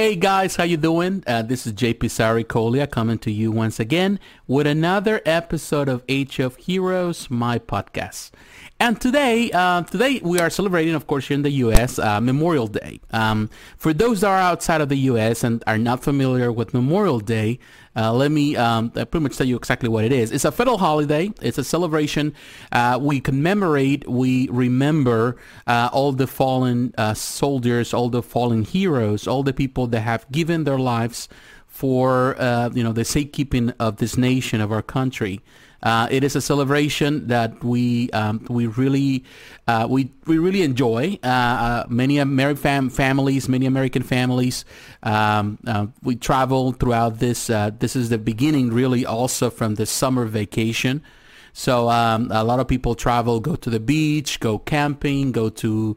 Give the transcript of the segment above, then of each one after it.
Hey guys, how you doing? Uh, this is JP Saricolia coming to you once again with another episode of Age of Heroes, my podcast. And today, uh, today we are celebrating, of course, here in the U.S. Uh, Memorial Day. Um, for those that are outside of the U.S. and are not familiar with Memorial Day, uh, let me um, pretty much tell you exactly what it is. It's a federal holiday. It's a celebration. Uh, we commemorate, we remember uh, all the fallen uh, soldiers, all the fallen heroes, all the people that have given their lives for you know the safekeeping of this nation, of our country. Uh, it is a celebration that we um, we really uh, we we really enjoy. Uh, uh many American fam- families, many American families, um, uh, we travel throughout this. Uh, this is the beginning, really, also from the summer vacation. So um, a lot of people travel, go to the beach, go camping, go to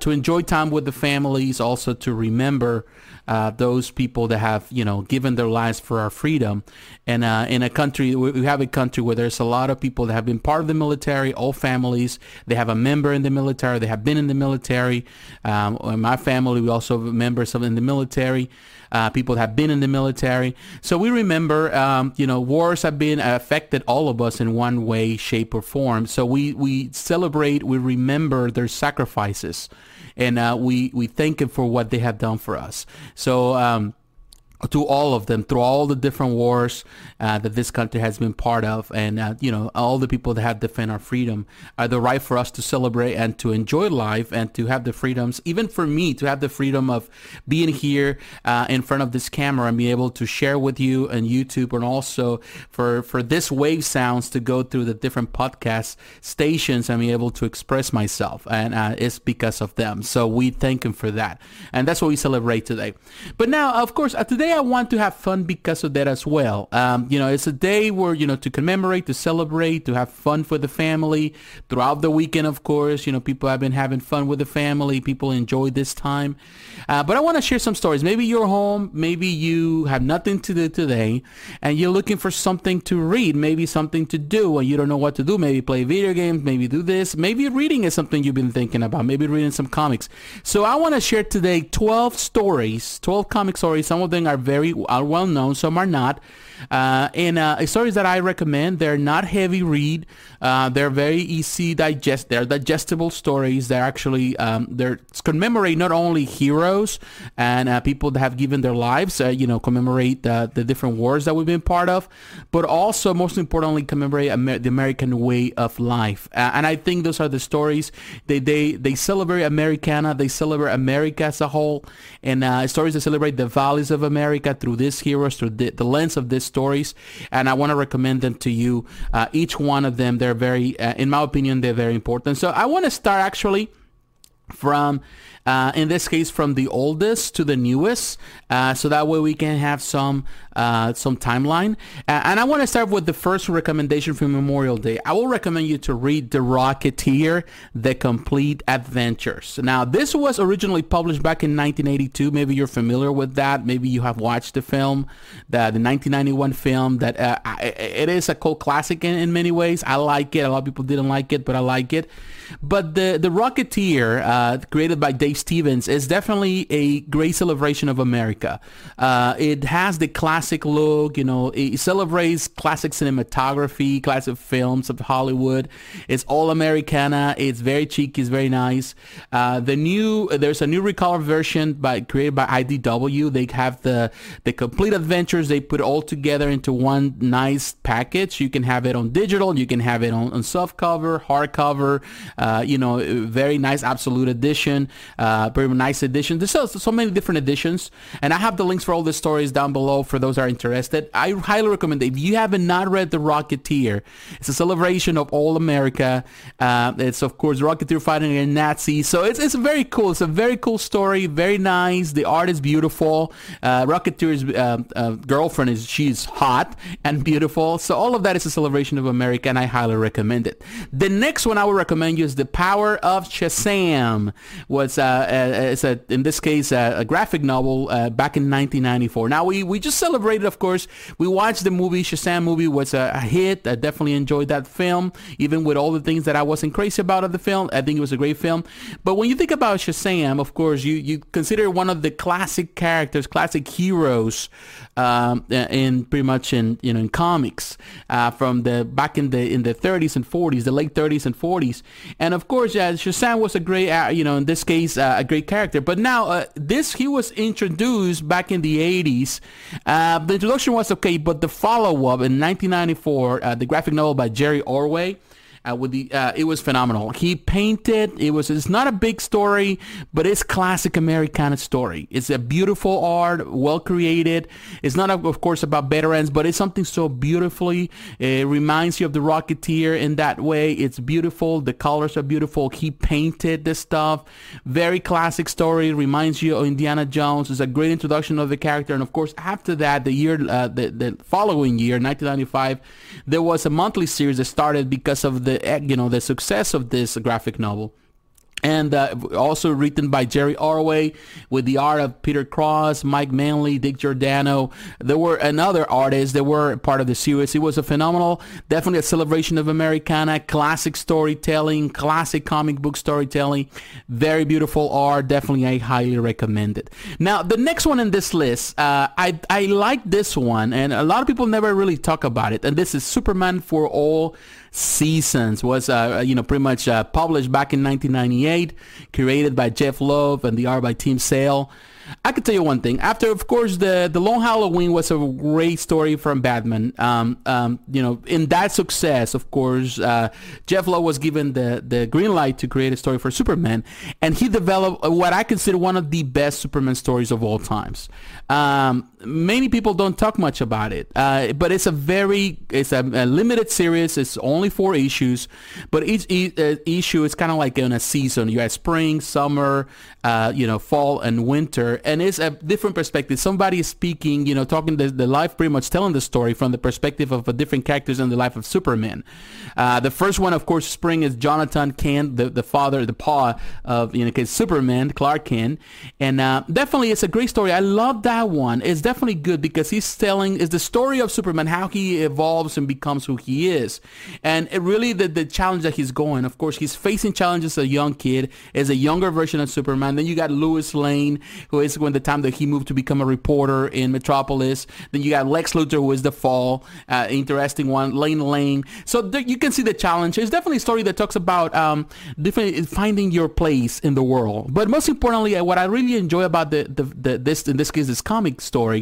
to enjoy time with the families, also to remember uh, those people that have you know given their lives for our freedom. And uh, in a country, we have a country where there's a lot of people that have been part of the military, all families. They have a member in the military. They have been in the military. Um, in my family, we also have members of in the military. Uh, people have been in the military. So we remember, um, you know, wars have been affected all of us in one way, shape, or form. So we, we celebrate, we remember their sacrifices and uh, we we thank them for what they have done for us. So. Um, to all of them through all the different wars uh, that this country has been part of. And uh, you know all the people that have defended our freedom are the right for us to celebrate and to enjoy life and to have the freedoms even for me to have the freedom of being here uh, in front of this camera and be able to share with you on YouTube and also for for this wave sounds to go through the different podcast stations and be able to express myself. And uh, it's because of them. So we thank them for that. And that's what we celebrate today. But now of course uh, today I want to have fun because of that as well. Um, you know, it's a day where, you know, to commemorate, to celebrate, to have fun for the family throughout the weekend, of course. You know, people have been having fun with the family. People enjoy this time. Uh, but I want to share some stories. Maybe you're home. Maybe you have nothing to do today and you're looking for something to read, maybe something to do and you don't know what to do. Maybe play video games, maybe do this. Maybe reading is something you've been thinking about. Maybe reading some comics. So I want to share today 12 stories, 12 comic stories. Some of them are very are well known, some are not. Uh, and uh, stories that I recommend, they're not heavy read. Uh, they're very easy digest. They're digestible stories. They're actually um, they're commemorate not only heroes and uh, people that have given their lives, uh, you know, commemorate the different wars that we've been part of, but also most importantly commemorate Amer- the American way of life. Uh, and I think those are the stories. They they they celebrate Americana. They celebrate America as a whole, and stories that celebrate the values of America through these heroes, through the, the lens of these stories, and I want to recommend them to you. Uh, each one of them, they're very, uh, in my opinion, they're very important. So I want to start actually from uh, in this case from the oldest to the newest. Uh, so that way we can have some uh, some timeline. Uh, and I want to start with the first recommendation for Memorial Day. I will recommend you to read The Rocketeer The Complete Adventures. Now this was originally published back in 1982 maybe you're familiar with that. Maybe you have watched the film the, the 1991 film that uh, it is a cult classic in, in many ways. I like it. A lot of people didn't like it but I like it. But the the Rocketeer, uh, created by Dave Stevens, is definitely a great celebration of America. Uh, it has the classic look, you know, it celebrates classic cinematography, classic films of Hollywood. It's all Americana. It's very cheeky. It's very nice. Uh, the new there's a new recolor version by created by IDW. They have the the complete adventures. They put all together into one nice package. You can have it on digital. You can have it on, on soft cover, hardcover. Uh, you know, very nice absolute edition, uh, very nice edition. There's so, so many different editions, and I have the links for all the stories down below for those are interested. I highly recommend it. If you have not read The Rocketeer, it's a celebration of all America. Uh, it's of course Rocketeer fighting a Nazi, so it's it's very cool. It's a very cool story, very nice. The art is beautiful. Uh, Rocketeer's uh, uh, girlfriend is she's hot and beautiful. So all of that is a celebration of America, and I highly recommend it. The next one I would recommend you is the Power of Shazam was uh, it's a in this case uh, a graphic novel uh, back in 1994. Now we we just celebrated celebrated, of course. We watched the movie. Shazam movie was a, a hit. I definitely enjoyed that film, even with all the things that I wasn't crazy about of the film. I think it was a great film. But when you think about Shazam, of course, you, you consider one of the classic characters, classic heroes um, in pretty much in you know in comics uh, from the back in the in the 30s and 40s, the late 30s and 40s, and of course, yeah, Shazam was a great uh, you know in this case uh, a great character. But now uh, this he was introduced back in the 80s. Uh, the introduction was okay, but the follow up in 1994, uh, the graphic novel by Jerry Ordway uh, with the uh, it was phenomenal. He painted. It was it's not a big story, but it's classic Americana story. It's a beautiful art, well created. It's not of course about veterans, but it's something so beautifully. It reminds you of the Rocketeer in that way. It's beautiful. The colors are beautiful. He painted the stuff. Very classic story. Reminds you of Indiana Jones. It's a great introduction of the character, and of course after that, the year uh, the the following year, 1995, there was a monthly series that started because of the the you know the success of this graphic novel and uh, also written by Jerry Ordway with the art of Peter Krause, Mike Manley, Dick Giordano. There were another artists that were part of the series. It was a phenomenal, definitely a celebration of Americana, classic storytelling, classic comic book storytelling, very beautiful art. Definitely, I highly recommend it. Now, the next one in this list, uh, I I like this one, and a lot of people never really talk about it. And this is Superman for All Seasons was, uh, you know, pretty much uh, published back in 1998, created by Jeph Loeb and the art by Tim Sale. I could tell you one thing. After, of course, the the Long Halloween was a great story from Batman. Um, um, you know, in that success, of course, uh, Jeph Loeb was given the the green light to create a story for Superman, and he developed what I consider one of the best Superman stories of all times. Um, many people don't talk much about it, uh, but it's a very it's a, a, limited series. It's only four issues, but each e- uh, issue is kind of like in a season. You have spring, summer, uh, you know, fall and winter, and it's a different perspective. Somebody is speaking, you know, talking the, the life, pretty much telling the story from the perspective of a different characters in the life of Superman. Uh, the first one, of course, spring is Jonathan Kent, the, the father, the paw of, you know, Superman, Clark Kent, and uh, definitely it's a great story. I love that one. It's definitely good because he's telling is the story of Superman, how he evolves and becomes who he is, and really the the challenge that he's going. Of course, he's facing challenges as a young kid, as a younger version of Superman then you got Lois Lane, who is when the time that he moved to become a reporter in Metropolis. Then you got Lex Luthor, who is the fall, uh, interesting one. Lana Lang. So there, you can see the challenge. It's definitely a story that talks about um, different finding your place in the world. But most importantly, what I really enjoy about the, the, the this in this case this comic story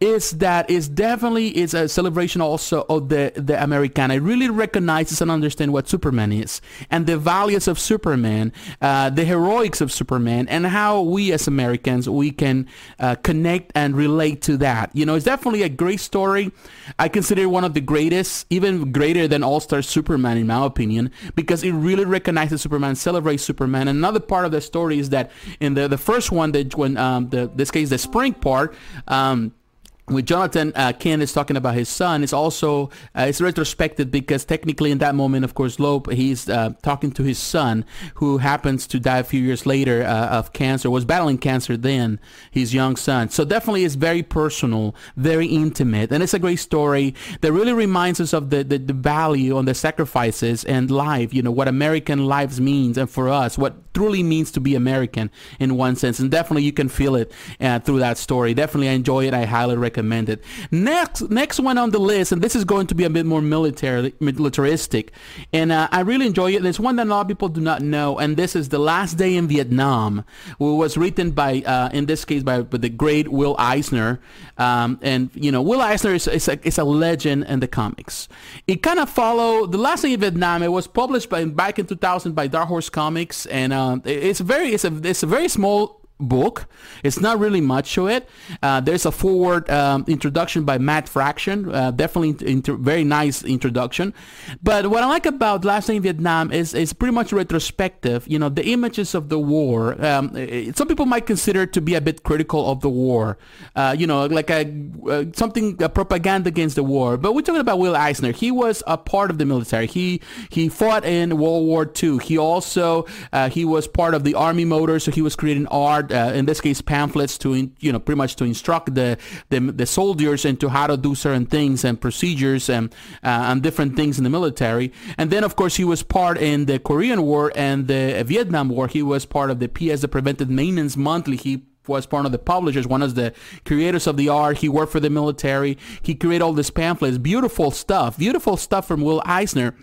is that it's definitely is a celebration also of the the Americana. It really recognizes and understands what Superman is and the values of Superman, uh, the heroics of Superman, and how we as Americans we can uh, connect and relate to that. You know, it's definitely a great story. I consider it one of the greatest, even greater than All Star Superman in my opinion, because it really recognizes Superman, celebrates Superman. And another part of the story is that in the the first one, that when um, the this case the spring part. Um, with Jonathan uh, Kent is talking about his son, it's also uh, it's retrospective because technically in that moment, of course, Loeb he's uh, talking to his son who happens to die a few years later uh, of cancer, was battling cancer then, his young son. So definitely it's very personal, very intimate, and it's a great story that really reminds us of the, the, the value and the sacrifices and life, you know, what American lives means, and for us, what truly means to be American in one sense. And definitely you can feel it uh, through that story. Definitely I enjoy it. I highly recommend recommend it. Next, next one on the list, and this is going to be a bit more military, militaristic, and uh, I really enjoy it. There's one that a lot of people do not know, and this is The Last Day in Vietnam, which was written by, uh, in this case, by, by, the great Will Eisner. Um, and, you know, Will Eisner is, is, a, is a legend in the comics. It kind of followed The Last Day in Vietnam. It was published by, back in 2000 by Dark Horse Comics, and uh, it's very, it's a, it's a very small book. It's not really much to it. Uh, there's a foreword um, introduction by Matt Fraction, uh, definitely inter- very nice introduction. But what I like about Last Day in Vietnam is it's pretty much retrospective. You know, the images of the war. Um, some people might consider to be a bit critical of the war. Uh, you know, like a uh, something a propaganda against the war. But we're talking about Will Eisner. He was a part of the military. He he fought in World War II. He also uh, he was part of the Army Motor, so he was creating art uh, in this case pamphlets to in, you know pretty much to instruct the, the, the soldiers into how to do certain things and procedures and uh, and different things in the military. And then of course he was part in the Korean War and the Vietnam War. He was part of the PS, the Preventive Maintenance Monthly. He was part of the publishers, one of the creators of the art. He worked for the military. He created all these pamphlets, beautiful stuff, beautiful stuff from Will Eisner.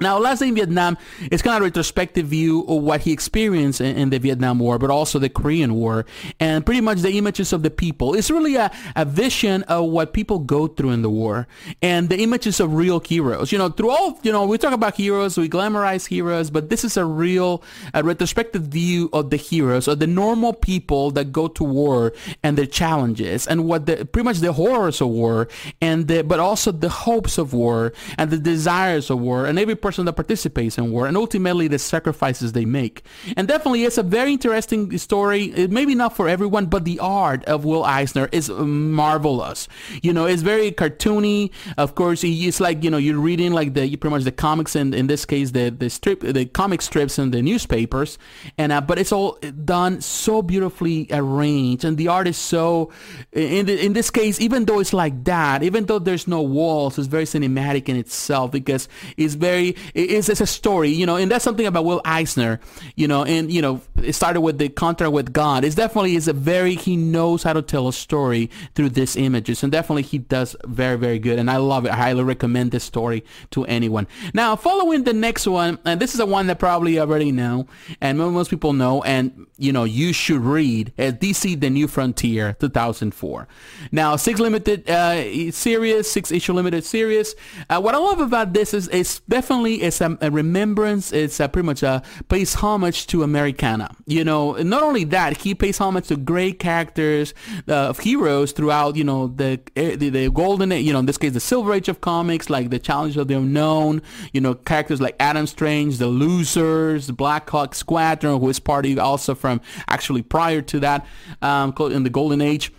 Now, Last in Vietnam is kind of a retrospective view of what he experienced in, in, the Vietnam War, but also the Korean War, and pretty much the images of the people. It's really a, a vision of what people go through in the war, and the images of real heroes. You know, through all, you know, we talk about heroes, we glamorize heroes, but this is a real, a retrospective view of the heroes, of the normal people that go to war and their challenges, and what the, pretty much the horrors of war, and the, but also the hopes of war, and the desires of war, and every person that participates in war and ultimately the sacrifices they make. And definitely it's a very interesting story. It maybe not for everyone, but the art of Will Eisner is marvelous. You know, it's very cartoony. Of course, it's like, you know, you're reading like the pretty much the comics and in this case the the strip the comic strips in the newspapers and uh, but it's all done so beautifully arranged and the art is so in the, in this case even though it's like that, even though there's no walls, it's very cinematic in itself because it's very it's, it's a story, you know, and that's something about Will Eisner, you know, and, you know, it started with the contract with God. It's definitely is a very, he knows how to tell a story through these images. And definitely he does very, very good. And I love it. I highly recommend this story to anyone. Now, following the next one, and this is the one that probably already know, and most people know, and, you know, you should read, is DC The New Frontier 2004. Now, six limited uh, series, six issue limited series. Uh, what I love about this is it's definitely it's a, a remembrance. It's a, pretty much a pays homage to Americana. You know, not only that, he pays homage to great characters uh, of heroes throughout. You know, the, eh, the the golden, you know, in this case, the silver age of comics, like the Challenge of the Unknown. You know, characters like Adam Strange, the Losers, the Black Hawk Squadron, who is part of also from actually prior to that um, in the Golden Age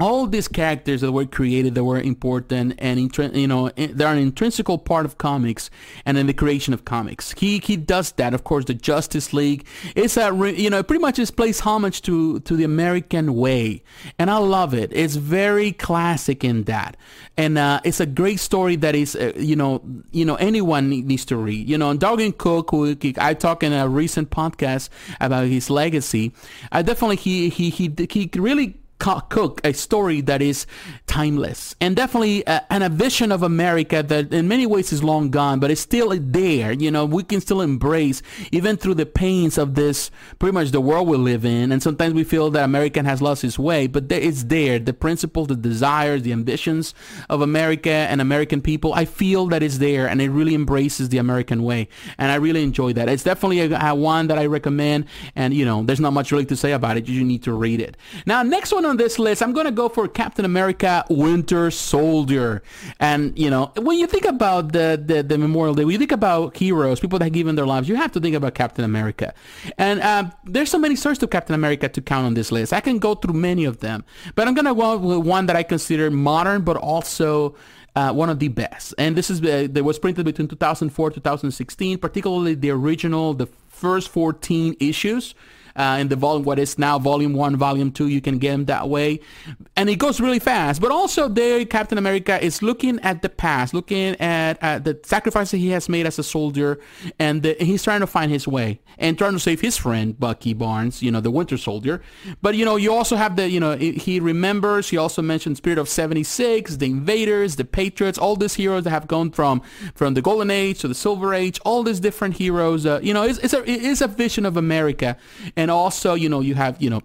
all these characters that were created that were important and you know they're an intrinsical part of comics and in the creation of comics. He he does that. Of course the justice league it's a you know pretty much just plays homage to to the american way and i love it. It's very classic in that. And uh, it's a great story that is uh, you know you know anyone needs to read. You know Darwyn Cooke who i talked in a recent podcast about his legacy i definitely he he he he really Cooke a story that is timeless and definitely a, and a vision of America that in many ways is long gone, but it's still there. You know, we can still embrace even through the pains of this, pretty much the world we live in. And sometimes we feel that American has lost its way, but there, it's there. The principles, the desires, the ambitions of America and American people, I feel that it's there and it really embraces the American way. And I really enjoy that. It's definitely a, a one that I recommend. And, you know, there's not much really to say about it. You need to read it. Now, next one on this list, I'm going to go for Captain America Winter Soldier. And, you know, when you think about the, the, the, Memorial Day, when you think about heroes, people that have given their lives, you have to think about Captain America. And uh, there's so many stories to Captain America to count on this list. I can go through many of them. But I'm going to go with one that I consider modern, but also... Uh, one of the best. And this is uh, that was printed between 2004 2016, particularly the original, the first 14 issues uh, in the volume, what is now volume one, volume two. You can get them that way. And it goes really fast. But also there, Captain America is looking at the past, looking at, at the sacrifices he has made as a soldier. And the, he's trying to find his way and trying to save his friend, Bucky Barnes, you know, the Winter Soldier. But, you know, you also have the, you know, he remembers, he also mentioned Spirit of 76, the Invaders, the Patriots, all these heroes that have gone from, from the Golden Age to the Silver Age, all these different heroes. Uh, you know, it's, it's, a, it is a vision of America. And also, you know, you have, you know,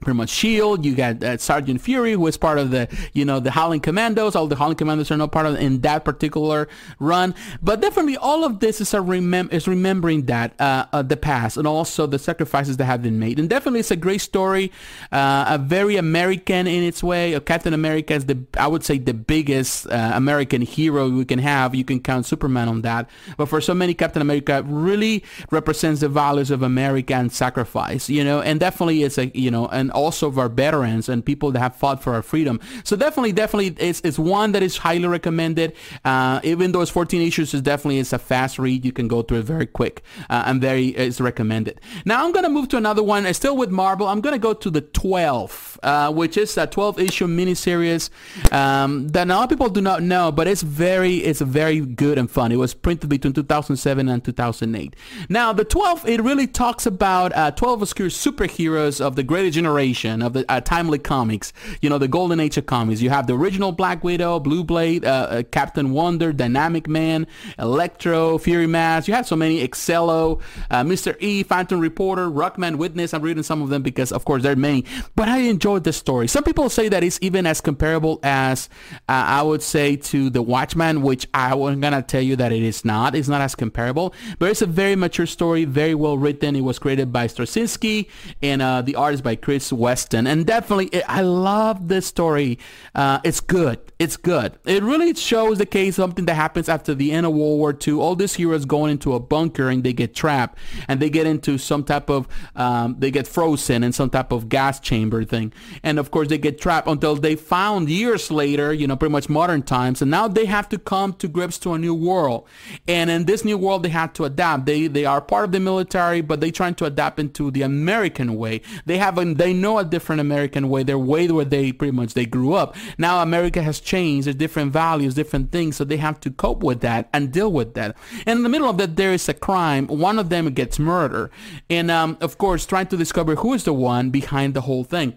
pretty much Shield. You got uh, Sergeant Fury, who is part of the you know the Howling Commandos. All the Howling Commandos are not part of in that particular run, but definitely all of this is a remem- is remembering that uh, uh, the past and also the sacrifices that have been made. And definitely, it's a great story, uh, a very American in its way. Captain America is the I would say the biggest uh, American hero we can have. You can count Superman on that, but for so many, Captain America really represents the values of American sacrifice. You know, and definitely it's a you know an also of our veterans and people that have fought for our freedom. So definitely, definitely, it's, it's one that is highly recommended. Uh, even though it's 14 issues, it's definitely it's a fast read. You can go through it very quick uh, and very it's recommended. Now I'm gonna move to another one. Still with Marvel. I'm gonna go to the 12, uh, which is a 12 issue miniseries um, that a lot of people do not know, but it's very it's very good and fun. It was printed between 2007 and 2008. Now the 12 it really talks about uh, 12 obscure superheroes of the greatest generation of the uh, timely comics. You know the golden age of comics. You have the original Black Widow, Blue Blade, uh, uh, Captain Wonder, Dynamic Man, Electro, Fury Mask. You have so many Excello, uh, Mr. E, Phantom Reporter, Rockman Witness. I'm reading some of them because of course there are many, but I enjoyed the story. Some people say that it's even as comparable as I would say to the Watchman, which I was gonna tell you that it is not. It's not as comparable, but it's a very mature story, very well written. It was created by Straczynski and uh, the artist by Chris Weston, and definitely it, I love this story. Uh, it's good. It's good. It really shows the case something that happens after the end of World War II. All these heroes going into a bunker and they get trapped and they get into some type of um, they get frozen in some type of gas chamber thing, and of course they get trapped until they found years later, you know, pretty much modern times, and now they have to come to grips to a new world. And in this new world, they have to adapt. They they are part of the military, but they trying to adapt into the American way. They have a, they know a different American way. Their way where they pretty much they grew up. Now America has changed. There's different values, different things, so they have to cope with that and deal with that. And in the middle of that, there is a crime. One of them gets murdered, and um, of course, trying to discover who is the one behind the whole thing.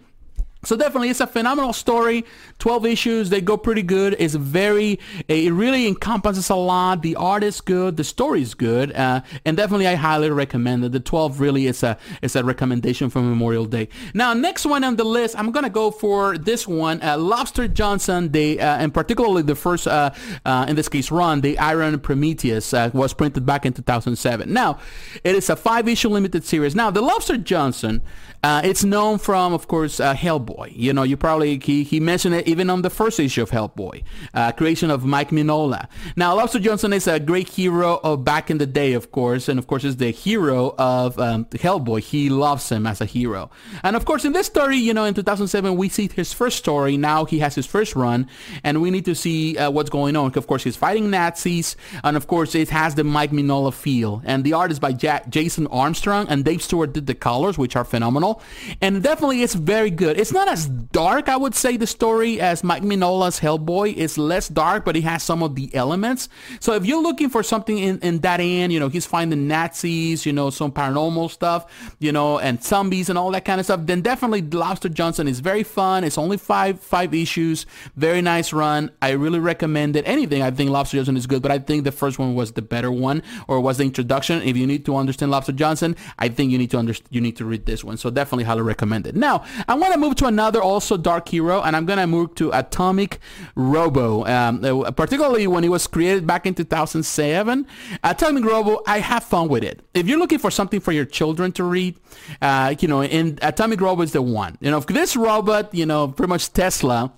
So definitely, it's a phenomenal story. Twelve issues, they go pretty good. It's very, it really encompasses a lot. The art is good, the story is good, uh, and definitely, I highly recommend it. The twelve really is a is a recommendation for Memorial Day. Now, next one on the list, I'm gonna go for this one, uh, Lobster Johnson. They uh, and particularly the first, uh, uh, in this case, run, the Iron Prometheus uh, was printed back in 2007. Now, it is a five issue limited series. Now, the Lobster Johnson, it's known from, of course, Hellboy. Hellboy. You know, you probably he, he mentioned it even on the first issue of Hellboy, uh, creation of Mike Mignola. Now, Lobster Johnson is a great hero of back in the day, of course, and of course is the hero of um, Hellboy. He loves him as a hero, and of course in this story, you know, in 2007 we see his first story. Now he has his first run, and we need to see uh, what's going on. Of course, he's fighting Nazis, and of course it has the Mike Mignola feel. And the art is by Jack, Jason Armstrong, and Dave Stewart did the colors, which are phenomenal, and definitely it's very good. It's not not as dark, I would say, the story as Mike Mignola's Hellboy. It's less dark, but it has some of the elements. So if you're looking for something in, in that end, you know, he's finding Nazis, you know, some paranormal stuff, you know, and zombies and all that kind of stuff, then definitely Lobster Johnson is very fun. It's only five five issues. Very nice run. I really recommend it. Anything, I think Lobster Johnson is good, but I think the first one was the better one or was the introduction. If you need to understand Lobster Johnson, I think you need to understand, you need to read this one. So definitely highly recommend it. Now, I want to move to another also dark hero, and I'm gonna move to Atomic Robo. Um, uh, particularly when it was created back in 2007, Atomic Robo. I have fun with it. If you're looking for something for your children to read, uh, you know, in Atomic Robo is the one. You know, this robot, you know, pretty much Tesla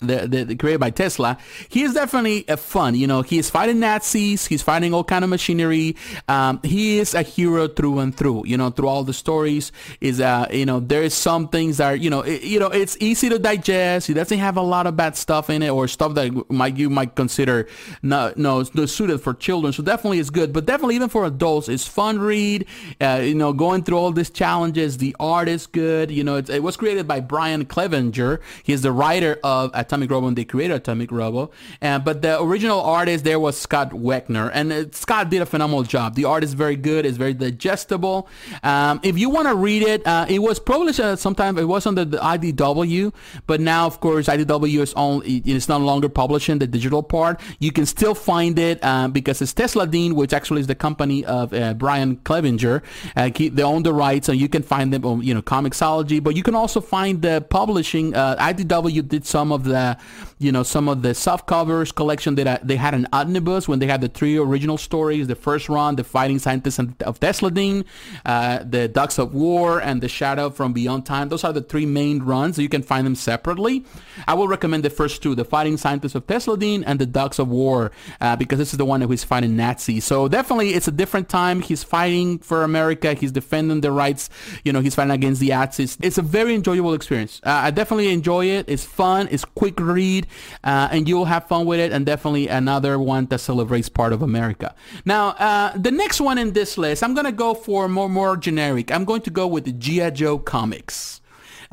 the, the, the, created by Tesla, he is definitely a fun. You know, he is fighting Nazis. He's fighting all kind of machinery. Um, he is a hero through and through. You know, through all the stories, is uh, you know, there is some things that are, you know, it, you know, it's easy to digest. He doesn't have a lot of bad stuff in it or stuff that might you might consider not no, no suited for children. So definitely it's good, but definitely even for adults, it's fun read. Uh, you know, going through all these challenges. The art is good. You know, it was created by Brian Clevenger. He's the writer of Atomic Robo and they created Atomic Robo. And, but the original artist there was Scott Wegener. And uh, Scott did a phenomenal job. The art is very good. It's very digestible. Um, if you want to read it, uh, it was published uh, sometime. It was under the IDW. But now, of course, IDW is only, it's no longer publishing the digital part. You can still find it uh, because it's Tesladyne, which actually is the company of uh, Brian Clevenger. Uh, they own the rights, and you can find them on, you know, Comixology. But you can also find the publishing. IDW did some of the the, you know, some of the soft covers collection that uh, they had an omnibus when they had the three original stories. The first run, The Fighting Scientists of Thessaloniki, uh, The Ducks of War, and The Shadow from Beyond Time. Those are the three main runs. You can find them separately. I will recommend the first two, The Fighting Scientists of Thessaloniki and The Ducks of War, uh, because this is the one who is fighting Nazis. So definitely it's a different time. He's fighting for America. He's defending the rights. You know, he's fighting against the Axis. It's a very enjoyable experience. Uh, I definitely enjoy it. It's fun. It's quick read, uh, and you'll have fun with it. And definitely another one that celebrates part of America. Now, uh, the next one in this list, I'm gonna go for more more generic. I'm going to go with the GI Joe comics.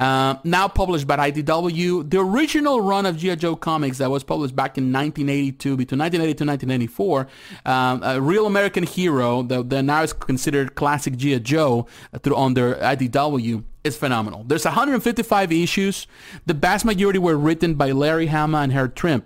Uh, now published by IDW. The original run of G.I. Joe comics that was published back in 1982, between 1982 and 1994, um, a Real American Hero, that, that now is considered classic G.I. Joe uh, through under IDW, is phenomenal. There's 155 issues. The vast majority were written by Larry Hama and Herb Trimpe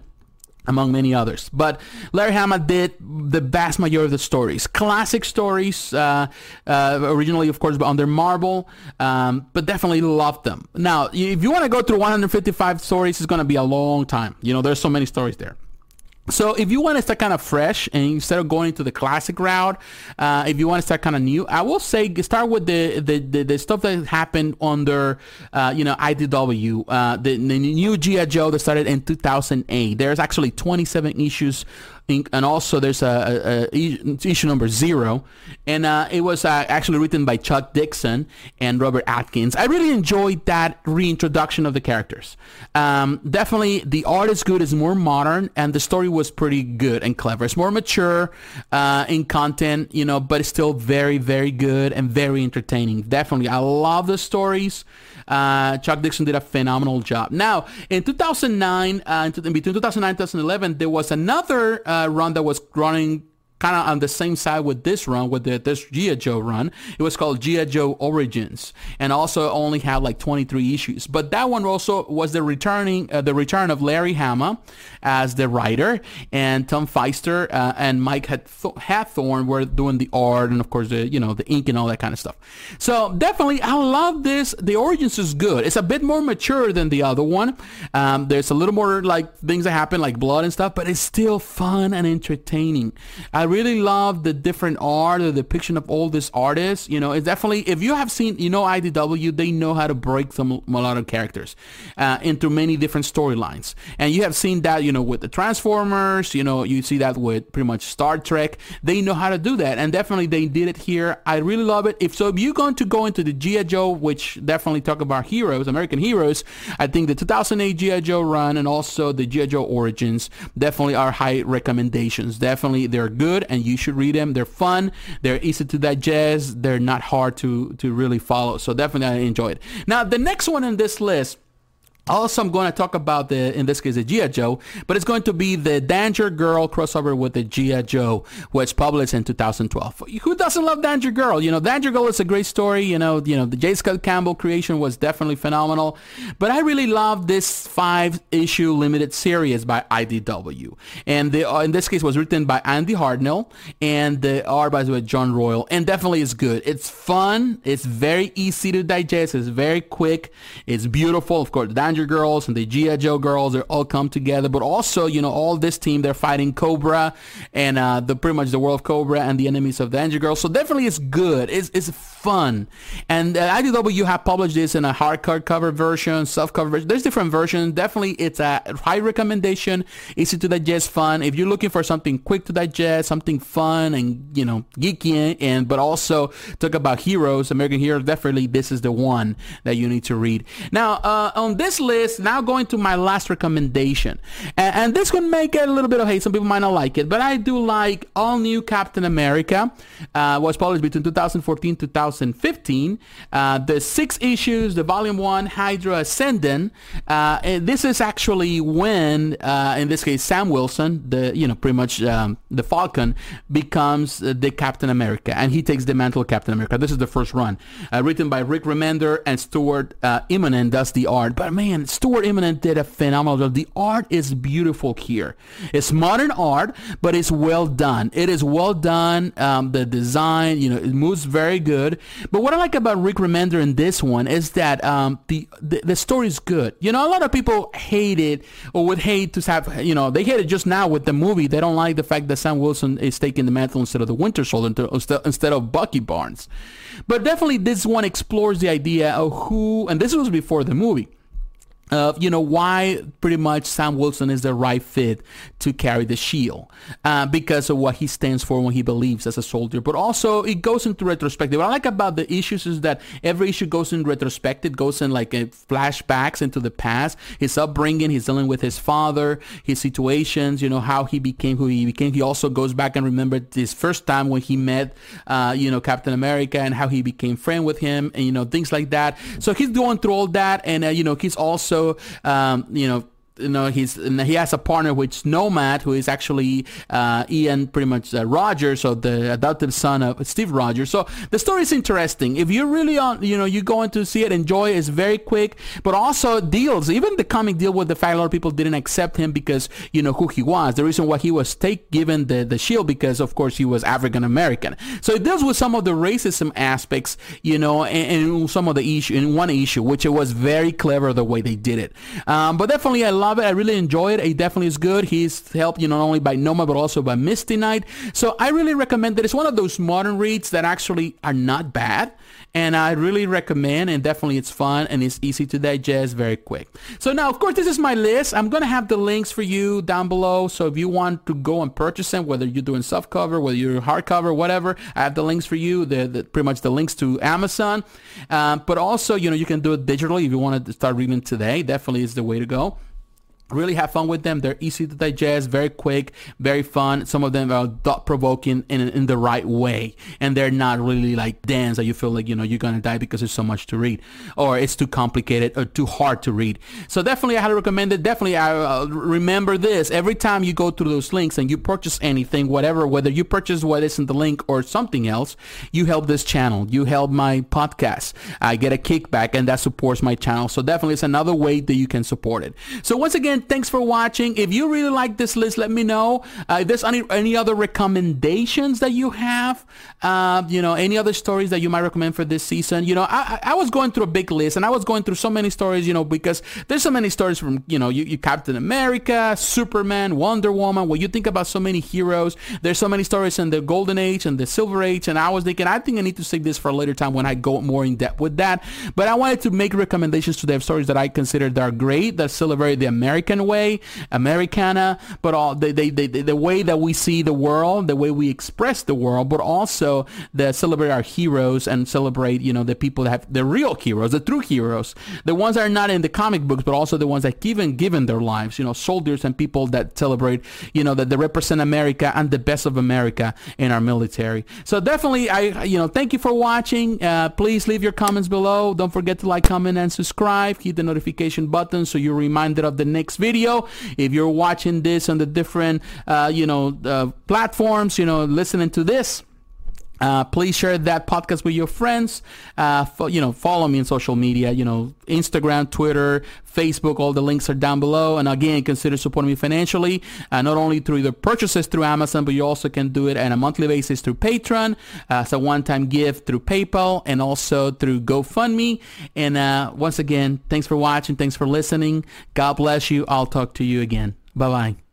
among many others. But Larry Hama did the vast majority of the stories. Classic stories, uh, uh, originally, of course, under Marvel, um, but definitely loved them. Now, if you want to go through 155 stories, it's going to be a long time. You know, there's so many stories there. So if you want to start kind of fresh and instead of going to the classic route, uh, if you want to start kind of new, I will say start with the the, the, the stuff that happened under uh, you know IDW, uh, the, the new GI Joe that started in 2008. There's actually 27 issues and also there's a, a, a issue number zero, and uh, it was uh, actually written by Chuck Dixon and Robert Atkins. I really enjoyed that reintroduction of the characters. Um, definitely, the art is good, it's more modern, and the story was pretty good and clever. It's more mature uh, in content, you know, but it's still very, very good and very entertaining. Definitely, I love the stories. Uh, Chuck Dixon did a phenomenal job. Now, in 2009, uh, in between 2009 and 2011, there was another uh, run that was running kind of on the same side with this run, with the, this G.I. Joe run. It was called G.I. Joe Origins, and also only had like 23 issues. But that one also was the returning, uh, the return of Larry Hama as the writer, and Tom Feister uh, and Mike Hawthorne were doing the art, and of course the you know the ink and all that kind of stuff. So definitely, I love this. The Origins is good. It's a bit more mature than the other one. Um, there's a little more like things that happen, like blood and stuff, but it's still fun and entertaining. I really love the different art, the depiction of all these artists. You know, it's definitely if you have seen, you know, IDW, they know how to break some of characters uh, into many different storylines, and you have seen that, you know, with the Transformers. You know, you see that with pretty much Star Trek. They know how to do that, and definitely they did it here. I really love it. If so, if you're going to go into the GI Joe, which definitely talk about heroes, American heroes, I think the 2008 GI Joe run and also the GI Joe Origins definitely are high recommendations. Definitely, they're good good and you should read them. They're fun. They're easy to digest. They're not hard to, to really follow. So definitely I enjoy it. Now, the next one in this list also, I'm going to talk about the, in this case, the G.I. Joe, but it's going to be the Danger Girl crossover with the G.I. Joe, which published in 2012. Who doesn't love Danger Girl? You know, Danger Girl is a great story. You know, you know, the J. Scott Campbell creation was definitely phenomenal, but I really love this five issue limited series by IDW. And the, uh, in this case was written by Andy Hartnell, and the art by John Royle, and definitely is good. It's fun. It's very easy to digest. It's very quick. It's beautiful. Of course, Danger girls and the G.I. Joe girls, they all come together. But also, you know, all this team, they're fighting Cobra and uh, the pretty much the world of Cobra and the enemies of Danger Girls. So definitely it's good. It's, it's fun. And uh, IDW have published this in a hardcover cover version, soft cover version. There's different versions. Definitely it's a high recommendation. Easy to digest, fun. If you're looking for something quick to digest, something fun and, you know, geeky and, but also talk about heroes, American heroes, definitely this is the one that you need to read. Now, uh, on this list, now going to my last recommendation. And, and this could make it a little bit of hate. Some people might not like it, but I do like All New Captain America. Uh, was published between 2014 2015. Uh, the six issues, the volume one, Hydra Ascendant. Uh, this is actually when, uh, in this case, Sam Wilson, the you know pretty much um, the Falcon, becomes the Captain America, and he takes the mantle of Captain America. This is the first run, uh, written by Rick Remender and Stuart uh, Immonen does the art. But man, man, Stuart Immonen did a phenomenal job. The art is beautiful here. It's modern art, but it's well done. It is well done. Um, the design, you know, it moves very good. But what I like about Rick Remender in this one is that um, the, the the story is good. You know, a lot of people hate it or would hate to have, you know, they hate it just now with the movie. They don't like the fact that Sam Wilson is taking the mantle instead of the Winter Soldier, instead of Bucky Barnes. But definitely this one explores the idea of who, and this was before the movie, you know why pretty much Sam Wilson is the right fit to carry the shield uh, because of what he stands for when he believes as a soldier. But also it goes into retrospective. What I like about the issues is that every issue goes in retrospective, goes in like flashbacks into the past, his upbringing, he's dealing with his father, his situations, you know how he became who he became. He also goes back and remembered his first time when he met, uh, you know, Captain America and how he became friend with him, and you know things like that. So he's going through all that, and uh, you know he's also also, um, you know, you know he's he has a partner which Nomad who is actually uh, Ian pretty much uh, Rogers so the adopted son of Steve Rogers. So the story is interesting. If you're really on you know you go in to see it enjoy it. it's very quick but also deals even the comic deal with the fact a lot of people didn't accept him because you know who he was. The reason why he was take given the the shield because of course he was African American so it deals with some of the racism aspects you know and, and some of the issue in one issue which it was very clever the way they did it. Um, but definitely I love it. I really enjoy it. He definitely is good. He's helped, you know, not only by Noma, but also by Misty Knight. So I really recommend that. It's one of those modern reads that actually are not bad. And I really recommend, and definitely it's fun and it's easy to digest, very quick. So now, of course, this is my list. I'm going to have the links for you down below. So if you want to go and purchase them, whether you're doing soft cover, whether you're hardcover, whatever, I have the links for you. The, the pretty much the links to Amazon. Um, but also, you know, you can do it digitally if you want to start reading today. Definitely is the way to go really have fun with them. They're easy to digest very quick very fun. Some of them are thought provoking in, in the right way. And they're not really like dance that you feel like you know you're gonna die because there's so much to read or it's too complicated or too hard to read. So definitely i highly recommend it. Definitely i uh, remember this. Every time you go through those links and you purchase anything whatever whether you purchase what is in the link or something else you help this channel. You help my podcast. I get a kickback and that supports my channel. So definitely it's another way that you can support it. So once again again, thanks for watching. If you really like this list, let me know. Uh, if there's any, any other recommendations that you have, uh, you know, any other stories that you might recommend for this season. You know, I, I was going through a big list and I was going through so many stories, you know, because there's so many stories from, you know, you, you Captain America, Superman, Wonder Woman. When you think about so many heroes, there's so many stories in the Golden Age and the Silver Age. And I was thinking, I think I need to save this for a later time when I go more in depth with that. But I wanted to make recommendations to the stories that I consider that are great, that celebrate the American American way, Americana, but all the, the, the, the way that we see the world, the way we express the world, but also the celebrate our heroes and celebrate, you know, the people that have the real heroes, the true heroes, the ones that are not in the comic books, but also the ones that given given their lives, you know, soldiers and people that celebrate, you know, that they represent America and the best of America in our military. So definitely, I, you know, thank you for watching. Uh, please leave your comments below. Don't forget to like, comment, and subscribe. Hit the notification button so you're reminded of the next video. If you're watching this on the different, uh, you know, uh, platforms, you know, listening to this, uh, please share that podcast with your friends. Uh, fo- you know, follow me on social media. You know, Instagram, Twitter, Facebook. All the links are down below. And again, consider supporting me financially, uh, not only through the purchases through Amazon, but you also can do it on a monthly basis through Patreon, uh, as a one-time gift through PayPal, and also through GoFundMe. And uh, once again, thanks for watching. Thanks for listening. God bless you. I'll talk to you again. Bye bye.